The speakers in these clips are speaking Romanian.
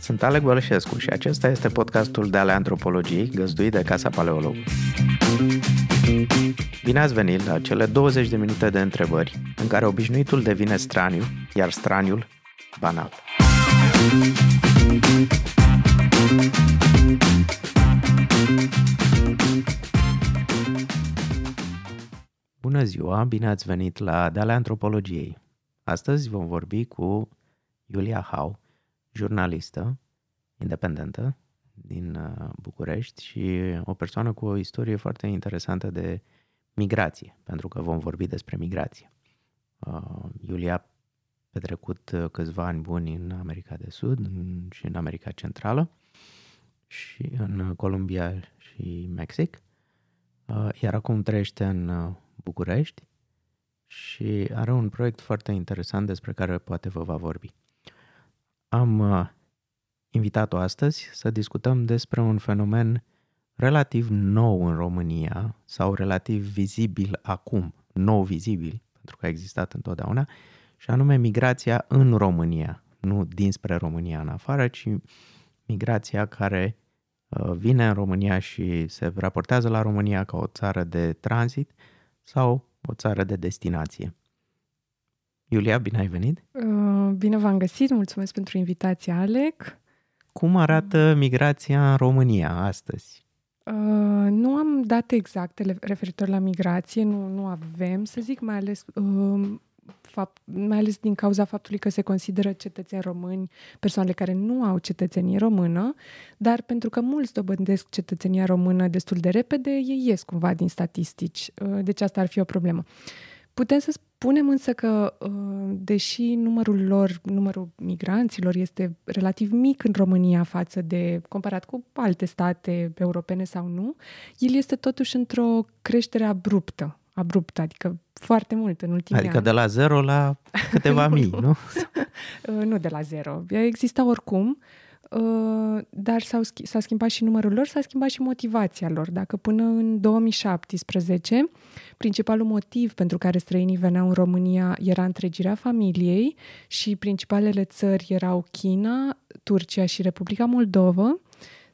Sunt Alec Bălășescu și acesta este podcastul de ale antropologiei găzduit de Casa Paleolog. Bine ați venit la cele 20 de minute de întrebări în care obișnuitul devine straniu, iar straniul banal. Bună ziua, bine ați venit la De ale Antropologiei. Astăzi vom vorbi cu Iulia Hau, jurnalistă independentă din uh, București și o persoană cu o istorie foarte interesantă de migrație, pentru că vom vorbi despre migrație. Uh, Iulia a petrecut uh, câțiva ani buni în America de Sud și în America Centrală și în Columbia și Mexic, iar acum trăiește în București și are un proiect foarte interesant despre care poate vă va vorbi. Am invitat-o astăzi să discutăm despre un fenomen relativ nou în România sau relativ vizibil acum, nou vizibil, pentru că a existat întotdeauna, și anume migrația în România, nu dinspre România în afară, ci migrația care uh, vine în România și se raportează la România ca o țară de tranzit sau o țară de destinație. Iulia, bine ai venit! Uh, bine v-am găsit, mulțumesc pentru invitația, Alec. Cum arată migrația în România astăzi? Uh, nu am date exacte referitor la migrație, nu, nu avem, să zic, mai ales, uh, fapt, mai ales din cauza faptului că se consideră cetățeni români persoanele care nu au cetățenie română, dar pentru că mulți dobândesc cetățenia română destul de repede, ei ies cumva din statistici. Uh, deci asta ar fi o problemă. Putem să spunem însă că, uh, deși numărul lor, numărul migranților este relativ mic în România față de, comparat cu alte state europene sau nu, el este totuși într-o creștere abruptă, abruptă, adică foarte mult în ultimii adică ani. Adică de la zero la câteva mii, nu? Uh, nu de la zero. Exista oricum, Uh, dar s-au, s-a schimbat și numărul lor, s-a schimbat și motivația lor. Dacă până în 2017 principalul motiv pentru care străinii veneau în România era întregirea familiei și principalele țări erau China, Turcia și Republica Moldova,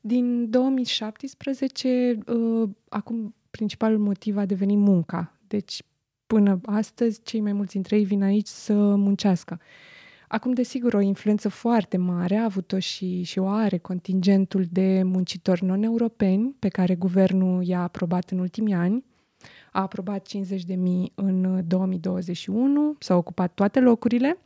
din 2017 uh, acum principalul motiv a devenit munca. Deci până astăzi cei mai mulți dintre ei vin aici să muncească. Acum, desigur, o influență foarte mare a avut-o și, și o are contingentul de muncitori non-europeni pe care guvernul i-a aprobat în ultimii ani. A aprobat 50.000 în 2021, s-au ocupat toate locurile.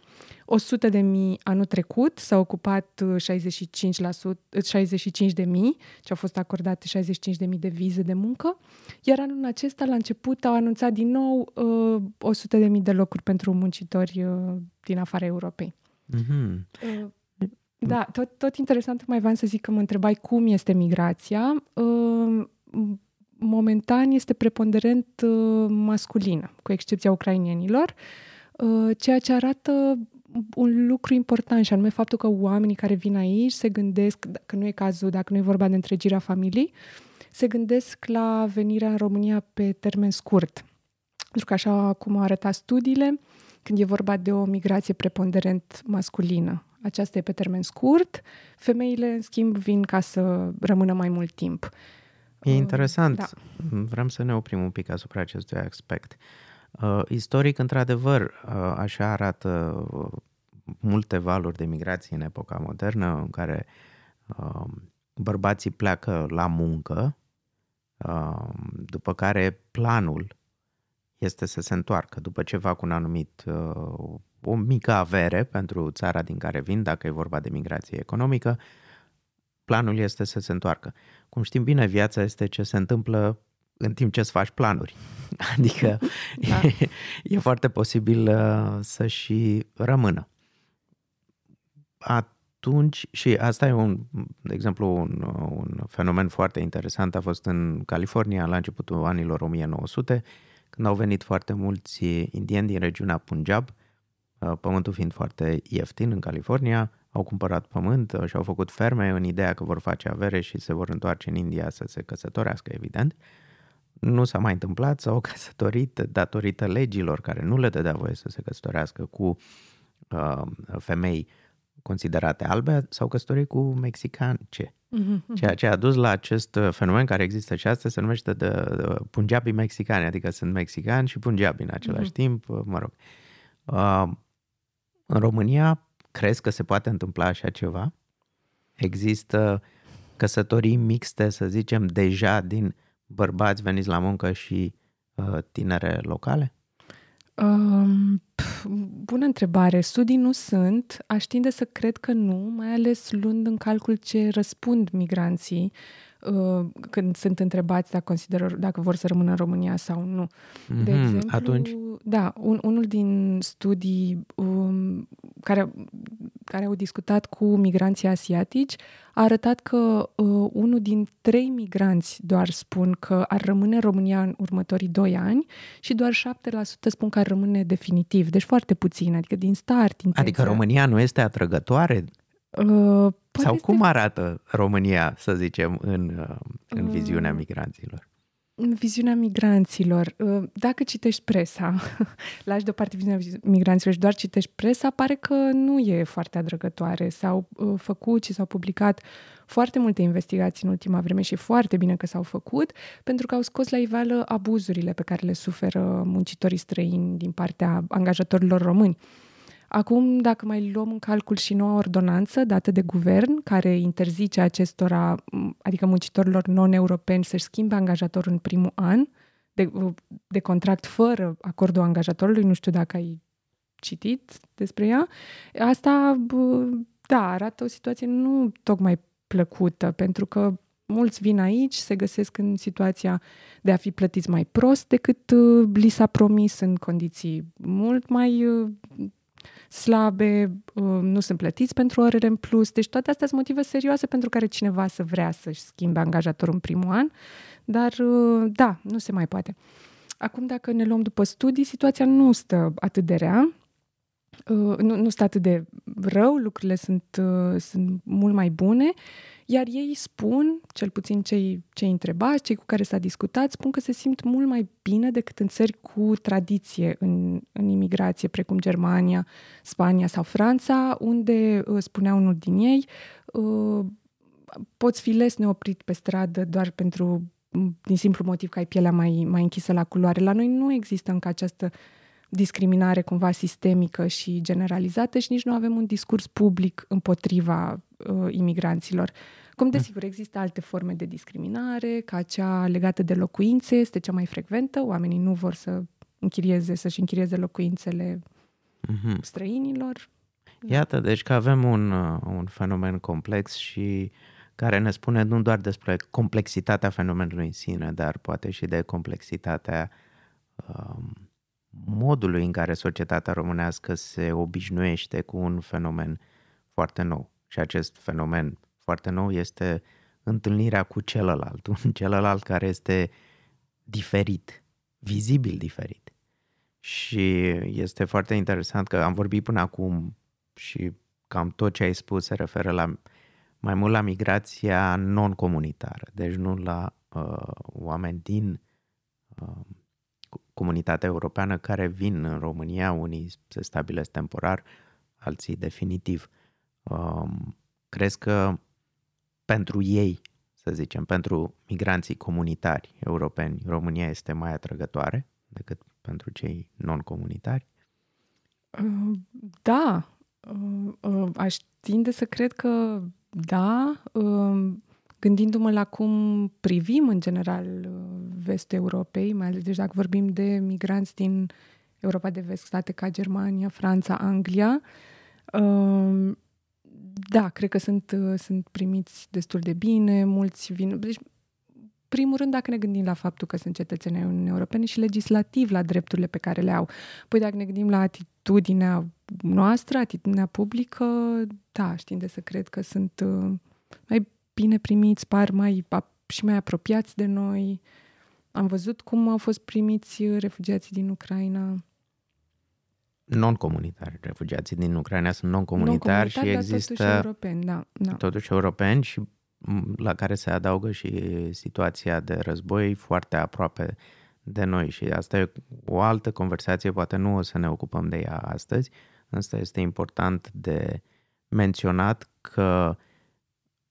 100 de mii anul trecut, s-au ocupat 65%, 65 de mii, ce au fost acordate 65 de mii de vize de muncă, iar anul acesta, la început, au anunțat din nou uh, 100 de mii de locuri pentru muncitori uh, din afara Europei. Mm-hmm. Uh, da, tot, tot interesant mai vreau să zic că mă întrebai cum este migrația. Uh, momentan este preponderent uh, masculină, cu excepția ucrainienilor, uh, ceea ce arată un lucru important și anume faptul că oamenii care vin aici se gândesc, că nu e cazul, dacă nu e vorba de întregirea familiei, se gândesc la venirea în România pe termen scurt. Pentru că așa cum au arătat studiile, când e vorba de o migrație preponderent masculină. Aceasta e pe termen scurt, femeile, în schimb, vin ca să rămână mai mult timp. E interesant. Da. Vrem să ne oprim un pic asupra acestui aspect. Uh, istoric, într-adevăr, uh, așa arată uh, multe valuri de migrație în epoca modernă, în care uh, bărbații pleacă la muncă, uh, după care planul este să se întoarcă după ce fac un anumit, uh, o mică avere pentru țara din care vin, dacă e vorba de migrație economică, planul este să se întoarcă. Cum știm bine, viața este ce se întâmplă în timp ce îți faci planuri. Adică da. e, e foarte posibil uh, să și rămână. Atunci, și asta e un, de exemplu, un, un fenomen foarte interesant, a fost în California la începutul anilor 1900, când au venit foarte mulți indieni din regiunea Punjab, uh, pământul fiind foarte ieftin în California, au cumpărat pământ uh, și au făcut ferme în ideea că vor face avere și se vor întoarce în India să se căsătorească, evident. Nu s-a mai întâmplat, s-au căsătorit datorită legilor care nu le dădea voie să se căsătorească cu uh, femei considerate albe s-au căsătorit cu mexicance. Mm-hmm. Ceea ce a dus la acest uh, fenomen care există și astăzi se numește de, de punjabi mexicani, adică sunt mexicani și punjabi în același mm-hmm. timp, uh, mă rog. Uh, în România crezi că se poate întâmpla așa ceva? Există căsătorii mixte, să zicem, deja din bărbați veniți la muncă și uh, tinere locale? Um, bună întrebare. Studii nu sunt. Aș tinde să cred că nu, mai ales luând în calcul ce răspund migranții uh, când sunt întrebați dacă, consideră, dacă vor să rămână în România sau nu. Mm-hmm. De exemplu, Atunci? Da, un, unul din studii um, care, care au discutat cu migranții asiatici a arătat că uh, unul din trei migranți doar spun că ar rămâne în România în următorii doi ani și doar 7% spun că ar rămâne definitiv. Deci foarte puțin, adică din start. Intenția. Adică România nu este atrăgătoare? Uh, Sau este... cum arată România, să zicem, în, uh, în uh, viziunea migranților? În viziunea migranților. Uh, dacă citești presa, lași deoparte viziunea migranților și doar citești presa, pare că nu e foarte atrăgătoare. S-au uh, făcut și s-au publicat foarte multe investigații în ultima vreme și foarte bine că s-au făcut, pentru că au scos la iveală abuzurile pe care le suferă muncitorii străini din partea angajatorilor români. Acum, dacă mai luăm în calcul și noua ordonanță dată de guvern, care interzice acestora, adică muncitorilor non-europeni, să-și schimbe angajatorul în primul an de, de contract fără acordul angajatorului, nu știu dacă ai citit despre ea, asta, da, arată o situație nu tocmai plăcută, pentru că mulți vin aici, se găsesc în situația de a fi plătiți mai prost decât uh, li s-a promis în condiții mult mai uh, slabe, uh, nu sunt plătiți pentru orele în plus. Deci toate astea sunt motive serioase pentru care cineva să vrea să-și schimbe angajatorul în primul an, dar da, nu se mai poate. Acum, dacă ne luăm după studii, situația nu stă atât de rea, nu, nu stă atât de rău, lucrurile sunt, sunt mult mai bune iar ei spun, cel puțin cei, cei întrebați, cei cu care s-a discutat, spun că se simt mult mai bine decât în țări cu tradiție în, în imigrație, precum Germania, Spania sau Franța, unde, uh, spunea unul din ei, uh, poți fi les neoprit pe stradă doar pentru din simplu motiv că ai pielea mai, mai închisă la culoare. La noi nu există încă această discriminare cumva sistemică și generalizată și nici nu avem un discurs public împotriva uh, imigranților. Cum mm. desigur există alte forme de discriminare, ca cea legată de locuințe, este cea mai frecventă, oamenii nu vor să închirieze, să-și închirieze locuințele mm-hmm. străinilor. Iată, deci că avem un, uh, un fenomen complex și care ne spune nu doar despre complexitatea fenomenului în sine, dar poate și de complexitatea um, modului în care societatea românească se obișnuiește cu un fenomen foarte nou. Și acest fenomen foarte nou este întâlnirea cu celălalt, un celălalt care este diferit, vizibil diferit. Și este foarte interesant că am vorbit până acum și cam tot ce ai spus se referă la mai mult la migrația non-comunitară, deci nu la uh, oameni din uh, comunitatea europeană care vin în România, unii se stabilesc temporar, alții definitiv. Uh, crezi că pentru ei, să zicem, pentru migranții comunitari europeni, România este mai atrăgătoare decât pentru cei non-comunitari? Uh, da, uh, uh, aș tinde să cred că da, gândindu-mă la cum privim în general vestul Europei, mai ales deci dacă vorbim de migranți din Europa de vest, state ca Germania, Franța, Anglia, da, cred că sunt, uh, sunt primiți destul de bine, mulți vin... Deci, primul rând, dacă ne gândim la faptul că sunt cetățeni Uniunii Europene și legislativ la drepturile pe care le au. Păi dacă ne gândim la atitudinea noastră, atitudinea publică, da, știm de să cred că sunt uh, mai bine primiți, par mai și mai apropiați de noi. Am văzut cum au fost primiți refugiații din Ucraina non-comunitari. Refugiații din Ucraina sunt non-comunitari, non și există totuși europeni, da, da. totuși europeni și la care se adaugă și situația de război foarte aproape de noi și asta e o altă conversație, poate nu o să ne ocupăm de ea astăzi, Asta este important de menționat că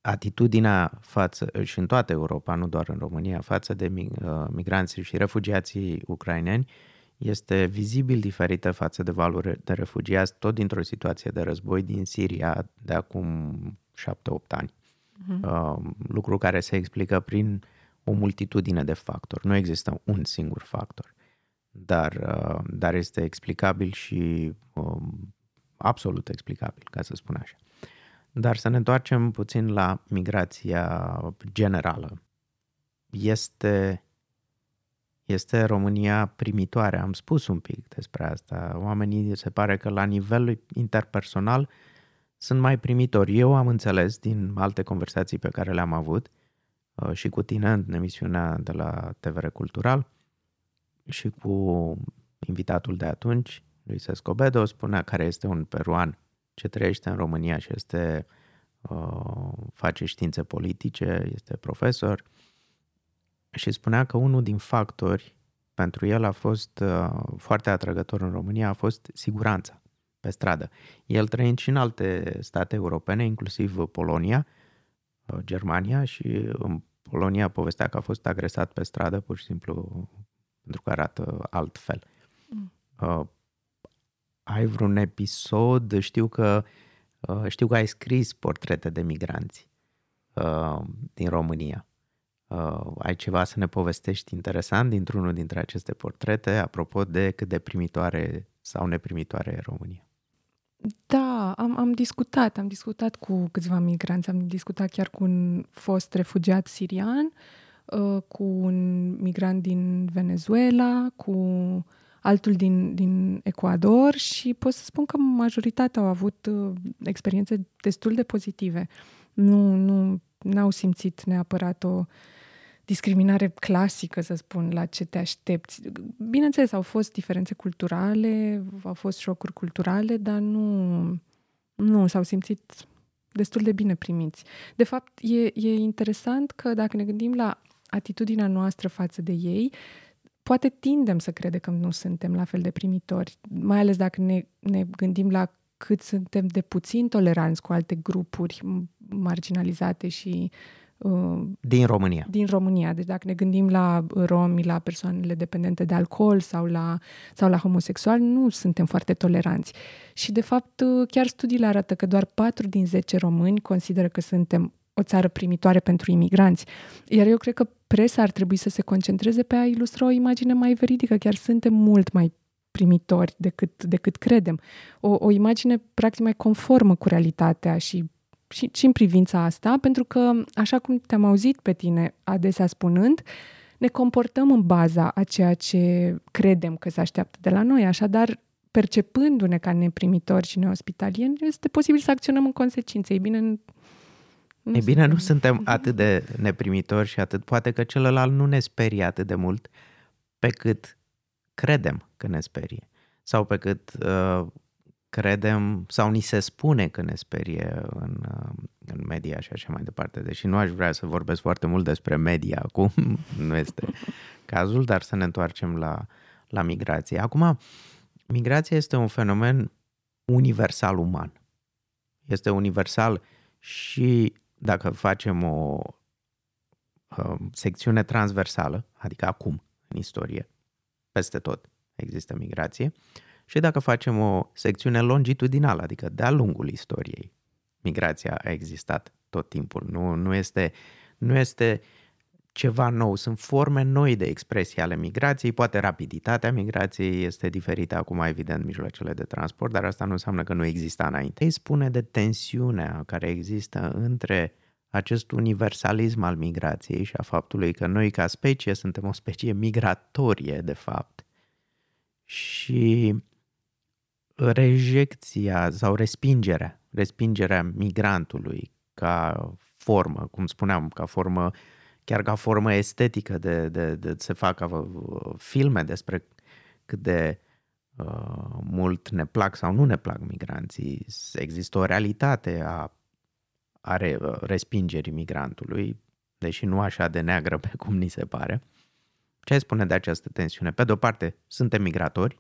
atitudinea față, și în toată Europa, nu doar în România, față de uh, migranții și refugiații ucraineni este vizibil diferită față de valuri de refugiați, tot dintr-o situație de război din Siria de acum 7-8 ani. Uh-huh. Lucru care se explică prin o multitudine de factori. Nu există un singur factor, dar, uh, dar este explicabil și um, absolut explicabil, ca să spun așa. Dar să ne întoarcem puțin la migrația generală. Este, este România primitoare, am spus un pic despre asta. Oamenii se pare că la nivel interpersonal sunt mai primitori. Eu am înțeles din alte conversații pe care le-am avut uh, și cu tine în emisiunea de la TVR Cultural și cu invitatul de atunci, Luis Escobedo, spunea care este un peruan ce trăiește în România și este, uh, face științe politice, este profesor și spunea că unul din factori pentru el a fost uh, foarte atrăgător în România a fost siguranța pe stradă. El trăind și în alte state europene, inclusiv Polonia, uh, Germania și în Polonia povestea că a fost agresat pe stradă pur și simplu pentru că arată altfel. Mm. Uh, ai vreun episod, știu că uh, știu că ai scris portrete de migranți uh, din România. Uh, ai ceva să ne povestești interesant dintr-unul dintre aceste portrete, apropo de cât de primitoare sau neprimitoare e România? Da, am, am discutat, am discutat cu câțiva migranți, am discutat chiar cu un fost refugiat sirian, cu un migrant din Venezuela, cu altul din, din Ecuador și pot să spun că majoritatea au avut uh, experiențe destul de pozitive. Nu, nu n-au simțit neapărat o discriminare clasică, să spun, la ce te aștepți. Bineînțeles, au fost diferențe culturale, au fost șocuri culturale, dar nu, nu s-au simțit destul de bine primiți. De fapt, e, e interesant că dacă ne gândim la atitudinea noastră față de ei, poate tindem să credem că nu suntem la fel de primitori, mai ales dacă ne, ne gândim la cât suntem de puțin toleranți cu alte grupuri marginalizate și uh, din România. Din România. Deci dacă ne gândim la romi, la persoanele dependente de alcool sau la, sau la homosexuali, nu suntem foarte toleranți. Și de fapt chiar studiile arată că doar 4 din 10 români consideră că suntem o țară primitoare pentru imigranți. Iar eu cred că presa ar trebui să se concentreze pe a ilustra o imagine mai veridică. Chiar suntem mult mai primitori decât, decât credem. O, o imagine practic mai conformă cu realitatea și, și, și în privința asta, pentru că, așa cum te-am auzit pe tine adesea spunând, ne comportăm în baza a ceea ce credem că se așteaptă de la noi. Așadar, percepându-ne ca neprimitori și neospitalieni, este posibil să acționăm în consecință. Ei bine, nu e bine, nu suntem atât de neprimitori și atât. Poate că celălalt nu ne sperie atât de mult pe cât credem că ne sperie. Sau pe cât uh, credem sau ni se spune că ne sperie în, uh, în media și așa mai departe. Deși nu aș vrea să vorbesc foarte mult despre media acum, nu este cazul, dar să ne întoarcem la, la migrație. Acum, migrația este un fenomen universal uman. Este universal și dacă facem o uh, secțiune transversală, adică acum, în istorie, peste tot există migrație, și dacă facem o secțiune longitudinală, adică de-a lungul istoriei, migrația a existat tot timpul. Nu, nu, este, nu este ceva nou, sunt forme noi de expresie ale migrației, poate rapiditatea migrației este diferită acum, evident, mijloacele de transport, dar asta nu înseamnă că nu exista înainte. Ei spune de tensiunea care există între acest universalism al migrației și a faptului că noi ca specie suntem o specie migratorie, de fapt, și rejecția sau respingerea, respingerea migrantului ca formă, cum spuneam, ca formă chiar ca formă estetică de, de, de se facă uh, filme despre cât de uh, mult ne plac sau nu ne plac migranții. Există o realitate a, a re, uh, respingerii migrantului, deși nu așa de neagră pe cum ni se pare. Ce ai spune de această tensiune? Pe de o parte, suntem migratori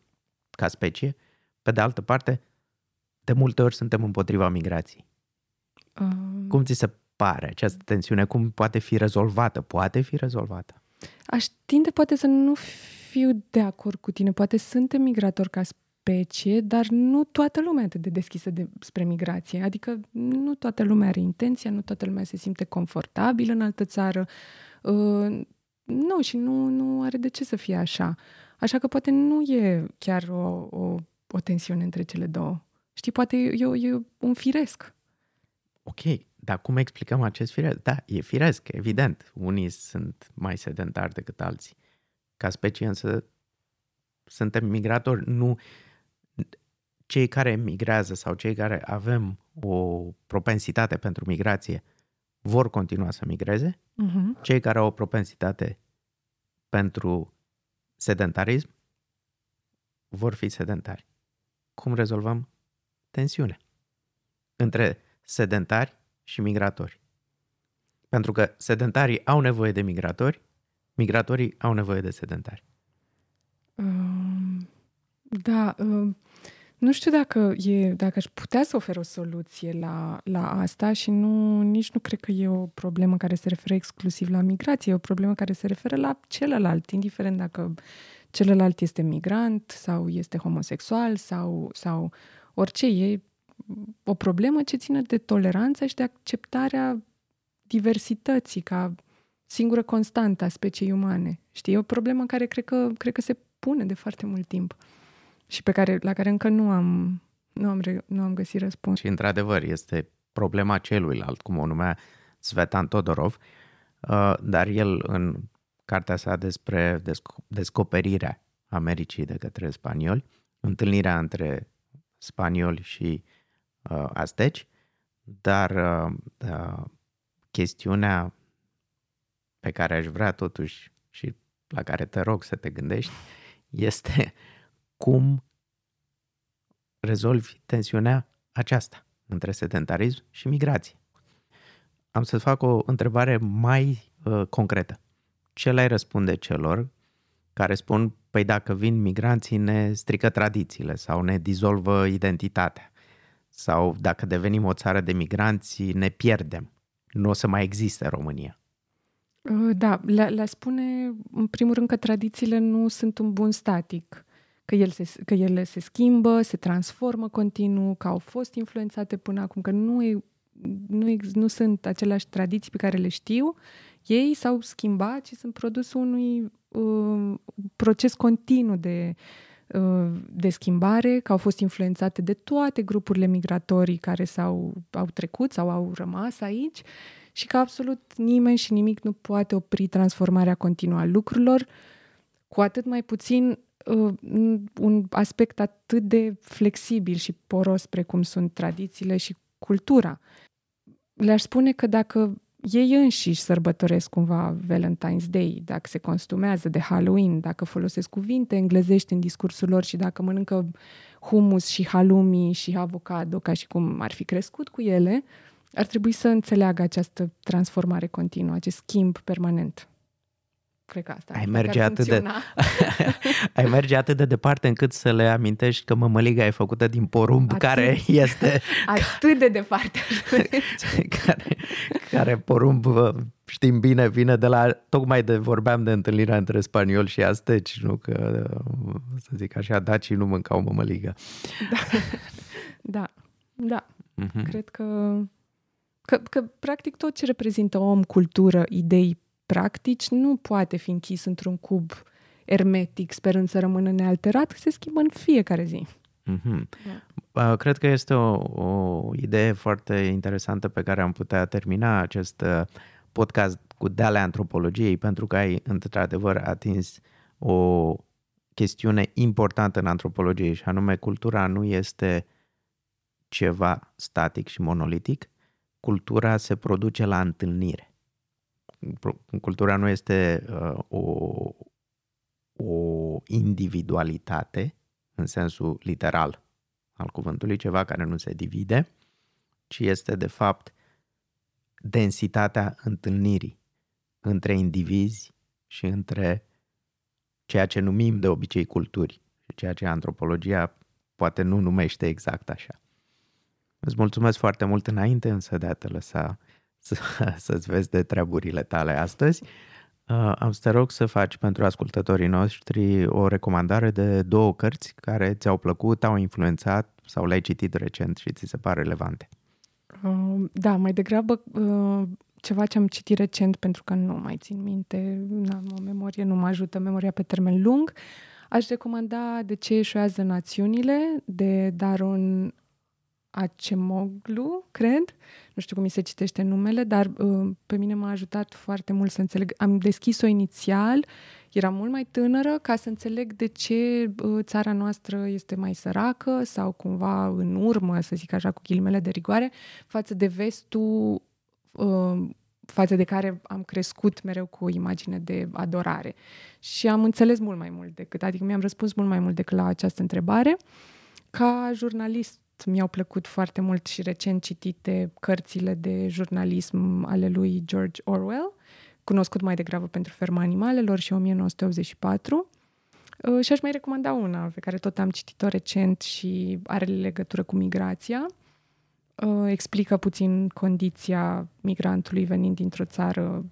ca specie, pe de altă parte, de multe ori suntem împotriva migrației. Uh, Cum ți se pare această tensiune? Cum poate fi rezolvată? Poate fi rezolvată? Aș tinde poate să nu fiu de acord cu tine. Poate suntem migratori ca specie, dar nu toată lumea e atât de deschisă de, spre migrație. Adică nu toată lumea are intenția, nu toată lumea se simte confortabil în altă țară. Uh, nu, și nu, nu are de ce să fie așa. Așa că poate nu e chiar o, o, o tensiune între cele două. Știi, poate e, e, e un firesc. Ok, dar cum explicăm acest firesc? Da, e firesc, evident. Unii sunt mai sedentari decât alții. Ca specie însă suntem migratori, nu cei care migrează sau cei care avem o propensitate pentru migrație vor continua să migreze. Uh-huh. Cei care au o propensitate pentru sedentarism vor fi sedentari. Cum rezolvăm tensiunea între sedentari și migratori? Pentru că sedentarii au nevoie de migratori, migratorii au nevoie de sedentari. Um, da, um, nu știu dacă, e, dacă aș putea să ofer o soluție la, la asta și nu, nici nu cred că e o problemă care se referă exclusiv la migrație, e o problemă care se referă la celălalt, indiferent dacă celălalt este migrant sau este homosexual sau, sau orice. E o problemă ce ține de toleranță și de acceptarea diversității ca singură constantă a speciei umane. Știi, e o problemă care cred că, cred că se pune de foarte mult timp și pe care, la care încă nu am, nu am, re, nu am găsit răspuns. Și într-adevăr este problema celuilalt, cum o numea Svetan Todorov, uh, dar el în cartea sa despre desco- descoperirea Americii de către spanioli, întâlnirea între spanioli și uh, azteci, dar uh, uh, chestiunea pe care aș vrea totuși și la care te rog să te gândești este cum rezolvi tensiunea aceasta între sedentarism și migrație. Am să fac o întrebare mai uh, concretă. Ce le-ai răspunde celor care spun, păi dacă vin migranții ne strică tradițiile sau ne dizolvă identitatea sau dacă devenim o țară de migranți ne pierdem, nu o să mai existe România. Da, le, le spune în primul rând că tradițiile nu sunt un bun static, că, el se, că ele se schimbă, se transformă continuu, că au fost influențate până acum, că nu, e, nu, nu sunt aceleași tradiții pe care le știu. Ei s-au schimbat și sunt produsul unui uh, proces continuu de, uh, de schimbare, că au fost influențate de toate grupurile migratorii care s-au au trecut sau au rămas aici și că absolut nimeni și nimic nu poate opri transformarea continuă a lucrurilor, cu atât mai puțin uh, un aspect atât de flexibil și poros precum sunt tradițiile și cultura. Le-aș spune că dacă ei înșiși sărbătoresc cumva Valentine's Day, dacă se costumează de Halloween, dacă folosesc cuvinte englezești în discursul lor și dacă mănâncă humus și halloumi și avocado ca și cum ar fi crescut cu ele, ar trebui să înțeleagă această transformare continuă, acest schimb permanent. Cred că asta ai merge, atât de, ai merge atât de departe încât să le amintești că mămăliga e făcută din porumb atât, care este... Atât de departe. care, care porumb, știm bine, vine de la... Tocmai de vorbeam de întâlnirea între spanioli și asteci, nu? Că, să zic așa, dacii nu mâncau mămăligă. Da, da, da. Uh-huh. Cred că, că, că practic tot ce reprezintă om, cultură, idei, practici nu poate fi închis într-un cub ermetic, sperând să rămână nealterat, se schimbă în fiecare zi. Mm-hmm. Yeah. Cred că este o, o idee foarte interesantă pe care am putea termina acest uh, podcast cu deale antropologiei, pentru că ai într-adevăr atins o chestiune importantă în antropologie și anume cultura nu este ceva static și monolitic, cultura se produce la întâlnire cultura nu este uh, o, o individualitate în sensul literal al cuvântului, ceva care nu se divide, ci este de fapt densitatea întâlnirii între indivizi și între ceea ce numim de obicei culturi și ceea ce antropologia poate nu numește exact așa. Îți mulțumesc foarte mult înainte însă de a te lăsa să, să-ți vezi de treburile tale astăzi. Uh, am să te rog să faci pentru ascultătorii noștri o recomandare de două cărți care ți-au plăcut, au influențat sau le-ai citit recent și ți se par relevante. Uh, da, mai degrabă uh, ceva ce am citit recent pentru că nu mai țin minte, n-am o memorie, nu mă ajută memoria pe termen lung. Aș recomanda De ce eșuează națiunile de Daron Acemoglu, cred. Nu știu cum mi se citește numele, dar uh, pe mine m-a ajutat foarte mult să înțeleg. Am deschis-o inițial, eram mult mai tânără, ca să înțeleg de ce uh, țara noastră este mai săracă sau cumva în urmă, să zic așa, cu ghilimele de rigoare, față de vestul uh, față de care am crescut mereu cu o imagine de adorare. Și am înțeles mult mai mult decât, adică mi-am răspuns mult mai mult decât la această întrebare. Ca jurnalist mi-au plăcut foarte mult și recent citite cărțile de jurnalism ale lui George Orwell, cunoscut mai degrabă pentru Ferma Animalelor și 1984. Uh, și aș mai recomanda una pe care tot am citit-o recent și are legătură cu migrația. Uh, explică puțin condiția migrantului venind dintr-o țară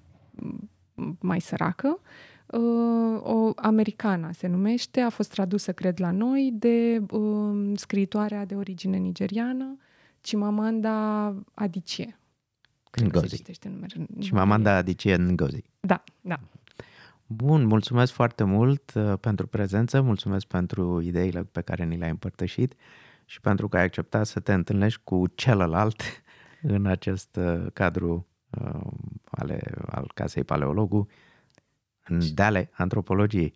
mai săracă uh, o americana se numește, a fost tradusă, cred, la noi de uh, scriitoarea de origine nigeriană, Chimamanda Adichie. Cred Ngozi. că se citește numele. Chimamanda Adichie Ngozi. Da, da. Bun, mulțumesc foarte mult uh, pentru prezență, mulțumesc pentru ideile pe care ni le-ai împărtășit și pentru că ai acceptat să te întâlnești cu celălalt în acest uh, cadru uh, ale, al Casei Paleologu de ale antropologiei.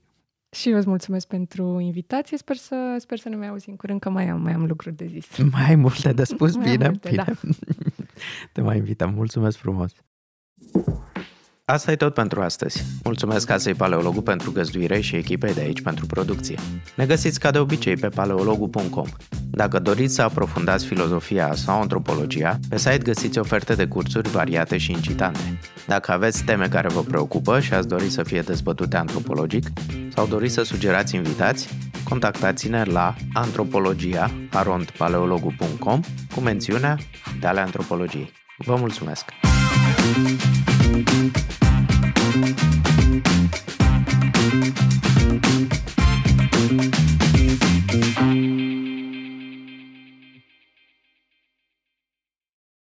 Și eu îți mulțumesc pentru invitație. Sper să, sper să ne mai auzim curând, că mai am, mai am lucruri de zis. Mai ai multe de spus? bine, multe, bine. Da. Te mai invităm. Mulțumesc frumos! Asta e tot pentru astăzi. Mulțumesc Casei Paleologu pentru găzduire și echipei de aici pentru producție. Ne găsiți ca de obicei pe paleologu.com. Dacă doriți să aprofundați filozofia sau antropologia, pe site găsiți oferte de cursuri variate și incitante. Dacă aveți teme care vă preocupă și ați dori să fie dezbătute antropologic sau doriți să sugerați invitați, contactați-ne la antropologia.paleologu.com cu mențiunea de ale antropologiei. Vă mulțumesc! thank you